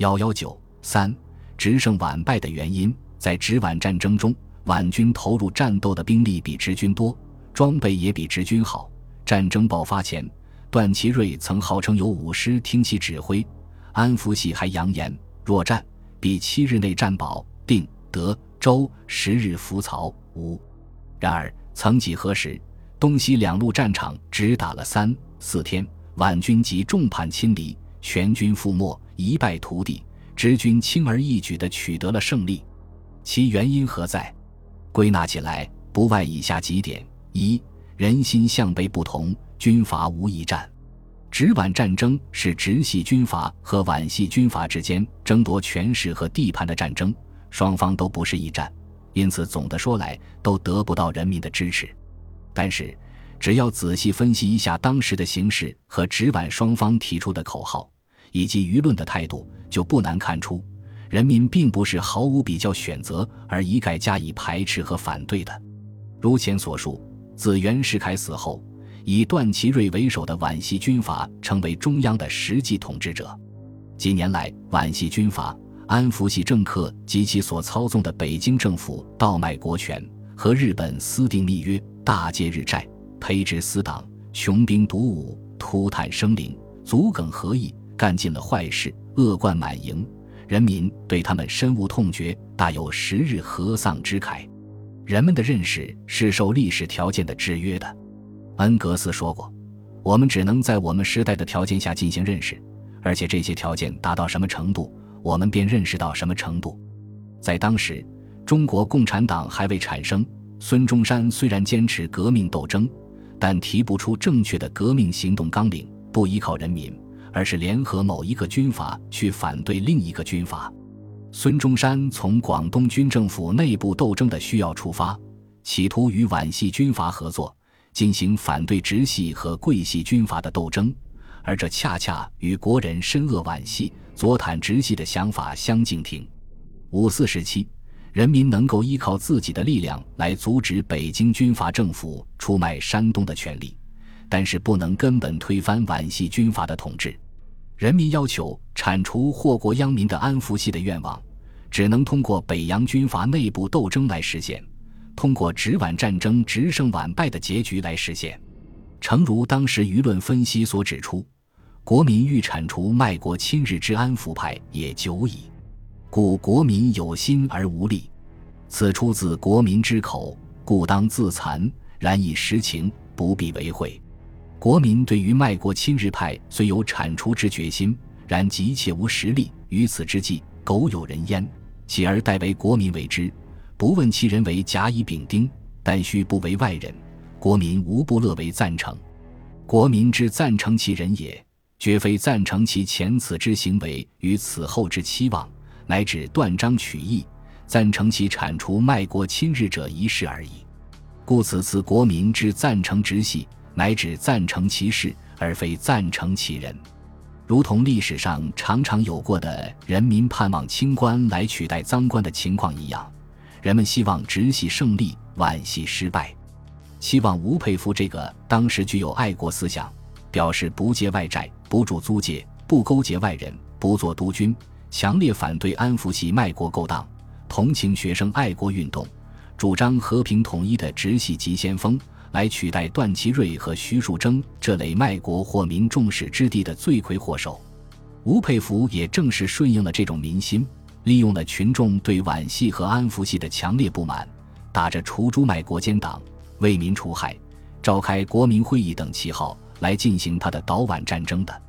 幺幺九三，直胜晚败的原因，在直皖战争中，皖军投入战斗的兵力比直军多，装备也比直军好。战争爆发前，段祺瑞曾号称有五师听其指挥，安福系还扬言若战，必七日内战保定、德、州，十日服曹、吴。然而，曾几何时，东西两路战场只打了三四天，皖军即众叛亲离，全军覆没。一败涂地，直军轻而易举地取得了胜利，其原因何在？归纳起来，不外以下几点：一、人心向背不同，军阀无一战。直皖战争是直系军阀和皖系军阀之间争夺权势和地盘的战争，双方都不是一战，因此总的说来都得不到人民的支持。但是，只要仔细分析一下当时的形势和直皖双方提出的口号。以及舆论的态度，就不难看出，人民并不是毫无比较选择而一概加以排斥和反对的。如前所述，自袁世凯死后，以段祺瑞为首的皖系军阀成为中央的实际统治者。近年来，皖系军阀、安福系政客及其所操纵的北京政府倒卖国权，和日本私订密约，大借日债，培植私党，穷兵黩武，涂炭生灵，足梗合意。干尽了坏事，恶贯满盈，人民对他们深恶痛绝，大有十日和丧之慨。人们的认识是受历史条件的制约的。恩格斯说过：“我们只能在我们时代的条件下进行认识，而且这些条件达到什么程度，我们便认识到什么程度。”在当时，中国共产党还未产生，孙中山虽然坚持革命斗争，但提不出正确的革命行动纲领，不依靠人民。而是联合某一个军阀去反对另一个军阀。孙中山从广东军政府内部斗争的需要出发，企图与皖系军阀合作，进行反对直系和桂系军阀的斗争，而这恰恰与国人深恶皖系、左袒直系的想法相径庭。五四时期，人民能够依靠自己的力量来阻止北京军阀政府出卖山东的权利。但是不能根本推翻皖系军阀的统治，人民要求铲除祸国殃民的安福系的愿望，只能通过北洋军阀内部斗争来实现，通过直皖战争直胜皖败的结局来实现。诚如当时舆论分析所指出，国民欲铲除卖国亲日之安福派也久矣，故国民有心而无力，此出自国民之口，故当自残。然以实情，不必为讳。国民对于卖国亲日派虽有铲除之决心，然急切无实力。于此之际，苟有人焉，起而代为国民为之，不问其人为甲乙丙丁，但须不为外人，国民无不乐为赞成。国民之赞成其人也，绝非赞成其前此之行为与此后之期望，乃指断章取义，赞成其铲除卖国亲日者一事而已。故此次国民之赞成直系。乃指赞成其事，而非赞成其人，如同历史上常常有过的人民盼望清官来取代赃官的情况一样，人们希望直系胜利，皖系失败，希望吴佩孚这个当时具有爱国思想，表示不借外债、不住租界、不勾结外人、不做督军，强烈反对安福系卖国勾当，同情学生爱国运动，主张和平统一的直系急先锋。来取代段祺瑞和徐树铮这类卖国或民重视之地的罪魁祸首，吴佩孚也正是顺应了这种民心，利用了群众对皖系和安福系的强烈不满，打着除朱卖国奸党、为民除害、召开国民会议等旗号来进行他的倒皖战争的。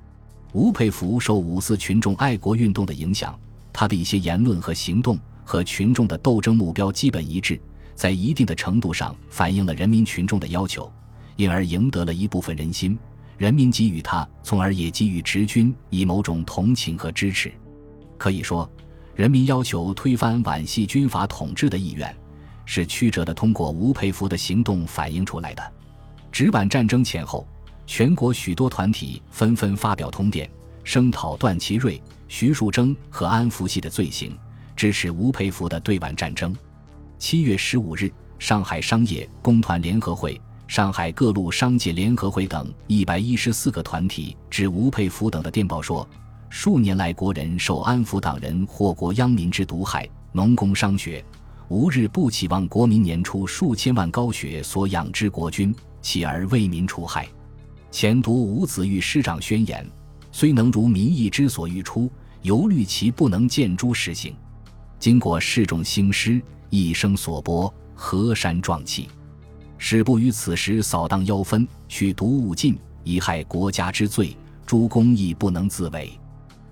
吴佩孚受五四群众爱国运动的影响，他的一些言论和行动和群众的斗争目标基本一致。在一定的程度上反映了人民群众的要求，因而赢得了一部分人心。人民给予他，从而也给予直军以某种同情和支持。可以说，人民要求推翻皖系军阀统治的意愿，是曲折的通过吴佩孚的行动反映出来的。直皖战争前后，全国许多团体纷纷发表通电，声讨段祺瑞、徐树铮和安福系的罪行，支持吴佩孚的对皖战争。七月十五日，上海商业工团联合会、上海各路商界联合会等一百一十四个团体致吴佩孚等的电报说：“数年来国人受安抚党人祸国殃民之毒害，农工商学无日不期望国民年出数千万高血所养之国君，起而为民除害。前读吴子玉师长宣言，虽能如民意之所欲出，犹虑其不能见诸实行。经过世众兴师，一生所播，河山壮气。使不于此时扫荡妖氛，去毒物尽，以害国家之罪，诸公亦不能自为。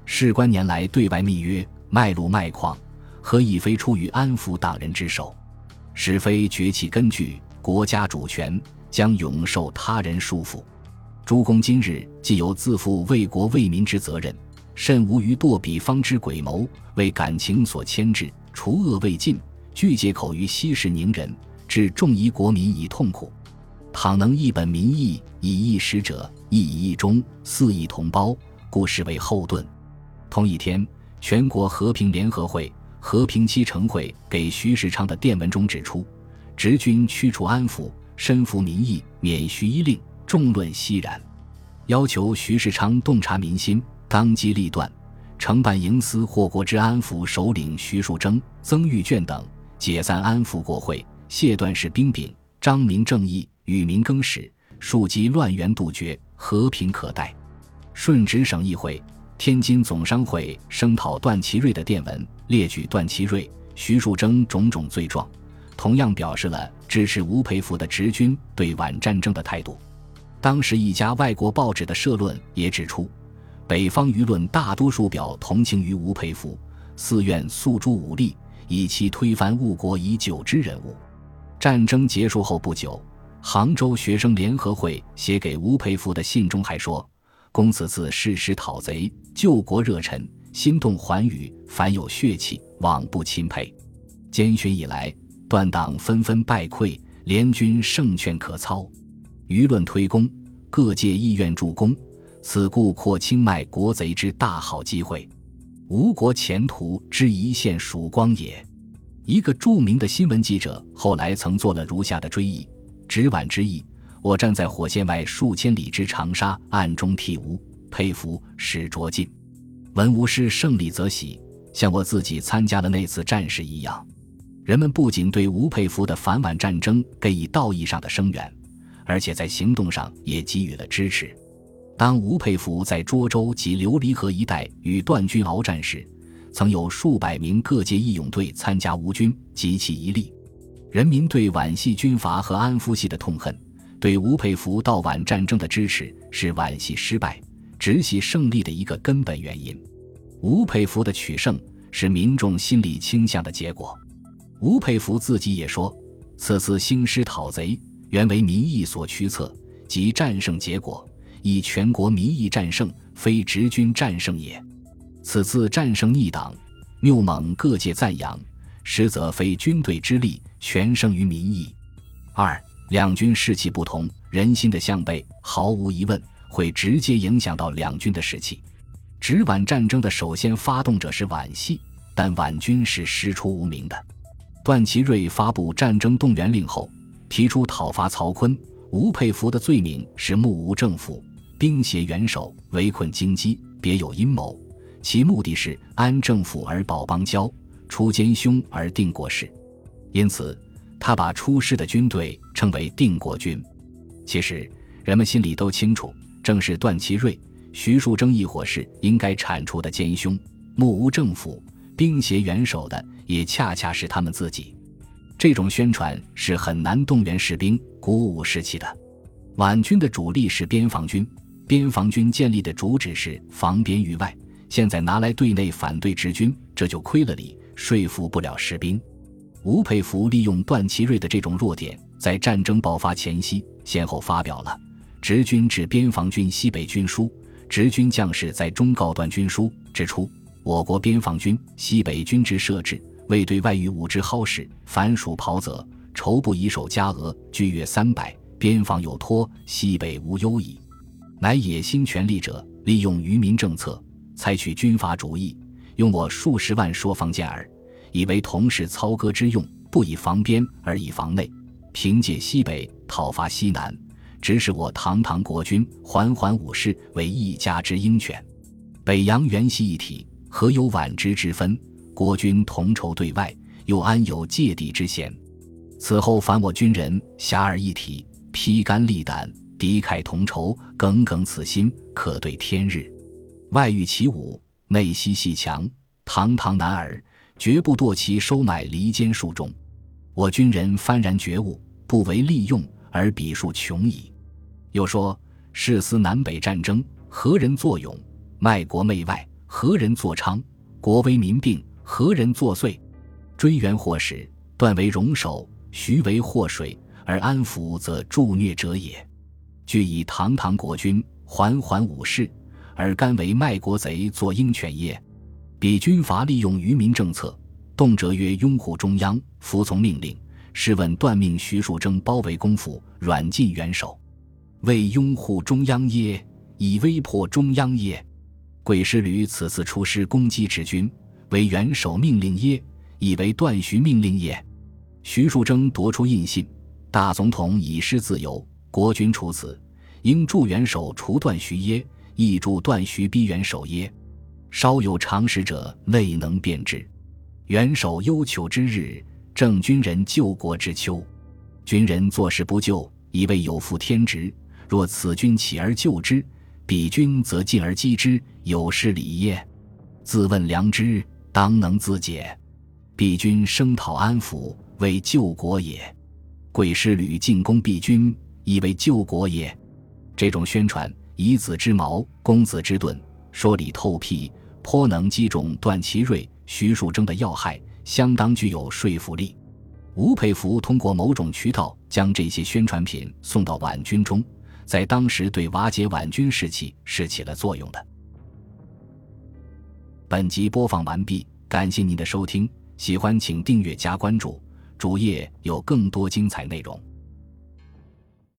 事关年来对外密约，卖路卖矿，何以非出于安抚党人之手？使非崛起根据，国家主权将永受他人束缚。诸公今日既有自负为国为民之责任，甚无于堕彼方之诡谋，为感情所牵制，除恶未尽，拒借口于息事宁人。致众夷国民以痛苦，倘能一本民意，以一使者，亦以一忠，四以同胞，故视为后盾。同一天，全国和平联合会和平期成会给徐世昌的电文中指出：直军驱除安抚，身服民意，免徐一令，众论熙然。要求徐世昌洞察民心，当机立断，承办营司祸国之安抚首领徐树铮、曾玉卷等，解散安抚国会。谢段氏兵柄，彰明正义，与民更始，庶几乱源，杜绝和平可待。顺直省议会、天津总商会声讨段祺瑞的电文，列举段祺瑞、徐树铮种种罪状，同样表示了支持吴佩孚的直军对皖战争的态度。当时一家外国报纸的社论也指出，北方舆论大多数表同情于吴佩孚，自愿诉诸武力，以期推翻误国已久之人物。战争结束后不久，杭州学生联合会写给吴佩孚的信中还说：“公子自誓师讨贼，救国热忱，心动寰宇，凡有血气，往不钦佩。监巡以来，断党纷纷败溃，联军胜券可操，舆论推功，各界意愿助攻，此故扩清迈国贼之大好机会，吴国前途之一线曙光也。”一个著名的新闻记者后来曾做了如下的追忆：直皖之役，我站在火线外数千里之长沙，暗中替吴佩服，史卓进。闻吴师胜利则喜，像我自己参加了那次战事一样。人们不仅对吴佩孚的反皖战争给予道义上的声援，而且在行动上也给予了支持。当吴佩孚在涿州及琉璃河一带与段军鏖战时，曾有数百名各界义勇队参加吴军，极其一力。人民对皖系军阀和安福系的痛恨，对吴佩孚到皖战争的支持，是皖系失败、直系胜利的一个根本原因。吴佩孚的取胜是民众心理倾向的结果。吴佩孚自己也说：“此次兴师讨贼，原为民意所驱策，即战胜结果，以全国民意战胜，非直军战胜也。”此次战胜逆党，谬蒙各界赞扬，实则非军队之力，全胜于民意。二两军士气不同，人心的向背，毫无疑问会直接影响到两军的士气。直皖战争的首先发动者是皖系，但皖军是师出无名的。段祺瑞发布战争动员令后，提出讨伐曹锟、吴佩孚的罪名是目无政府、兵胁元首、围困京畿，别有阴谋。其目的是安政府而保邦交，除奸凶而定国事，因此他把出师的军队称为定国军。其实人们心里都清楚，正是段祺瑞、徐树铮一伙是应该铲除的奸凶，目无政府、兵胁元首的，也恰恰是他们自己。这种宣传是很难动员士兵、鼓舞士气的。皖军的主力是边防军，边防军建立的主旨是防边御外。现在拿来对内反对直军，这就亏了理，说服不了士兵。吴佩孚利用段祺瑞的这种弱点，在战争爆发前夕，先后发表了《直军至边防军西北军书》《直军将士在忠告段军书》，指出我国边防军西北军之设置，未对外与武之蒿氏，凡属袍泽，筹不以守加额，居约三百，边防有托，西北无忧矣。乃野心权力者，利用愚民政策。采取军阀主义，用我数十万说方健儿，以为同是操戈之用，不以防边而以防内，凭借西北讨伐西南，指使我堂堂国军缓缓武士为一家之鹰犬。北洋原系一体，何有晚之之分？国军同仇对外，又安有芥蒂之嫌？此后凡我军人，侠而一体，披肝沥胆，敌忾同仇，耿耿此心，可对天日。外御其武，内息细强，堂堂男儿，绝不堕其收买离间术中。我军人幡然觉悟，不为利用，而彼数穷矣。又说：誓思南北战争，何人作勇？卖国媚外，何人作伥？国危民病，何人作祟？追源祸始，断为戎首。徐为祸水，而安抚则助虐者也。据以堂堂国君，缓缓武士，而甘为卖国贼作鹰犬耶？彼军阀利用愚民政策，动辄曰拥护中央，服从命令。试问断命徐树铮包围公府，软禁元首，为拥护中央耶？以威迫中央耶？鬼师旅此次出师攻击直军，为元首命令耶？以为断徐命令耶？徐树铮夺出印信，大总统以失自由，国君处此，应助元首除断徐耶？亦助断徐逼元首耶？稍有常识者，未能辨之。元首忧求之日，正军人救国之秋。军人做事不救，以为有负天职。若此君起而救之，彼君则进而击之，有失礼耶？自问良知，当能自解。彼君声讨安抚。为救国也，贵师吕进攻彼军，以为救国也。这种宣传以子之矛攻子之盾，说理透辟，颇能击中段祺瑞、徐树铮的要害，相当具有说服力。吴佩孚通过某种渠道将这些宣传品送到皖军中，在当时对瓦解皖军士气是起了作用的。本集播放完毕，感谢您的收听，喜欢请订阅加关注。主页有更多精彩内容。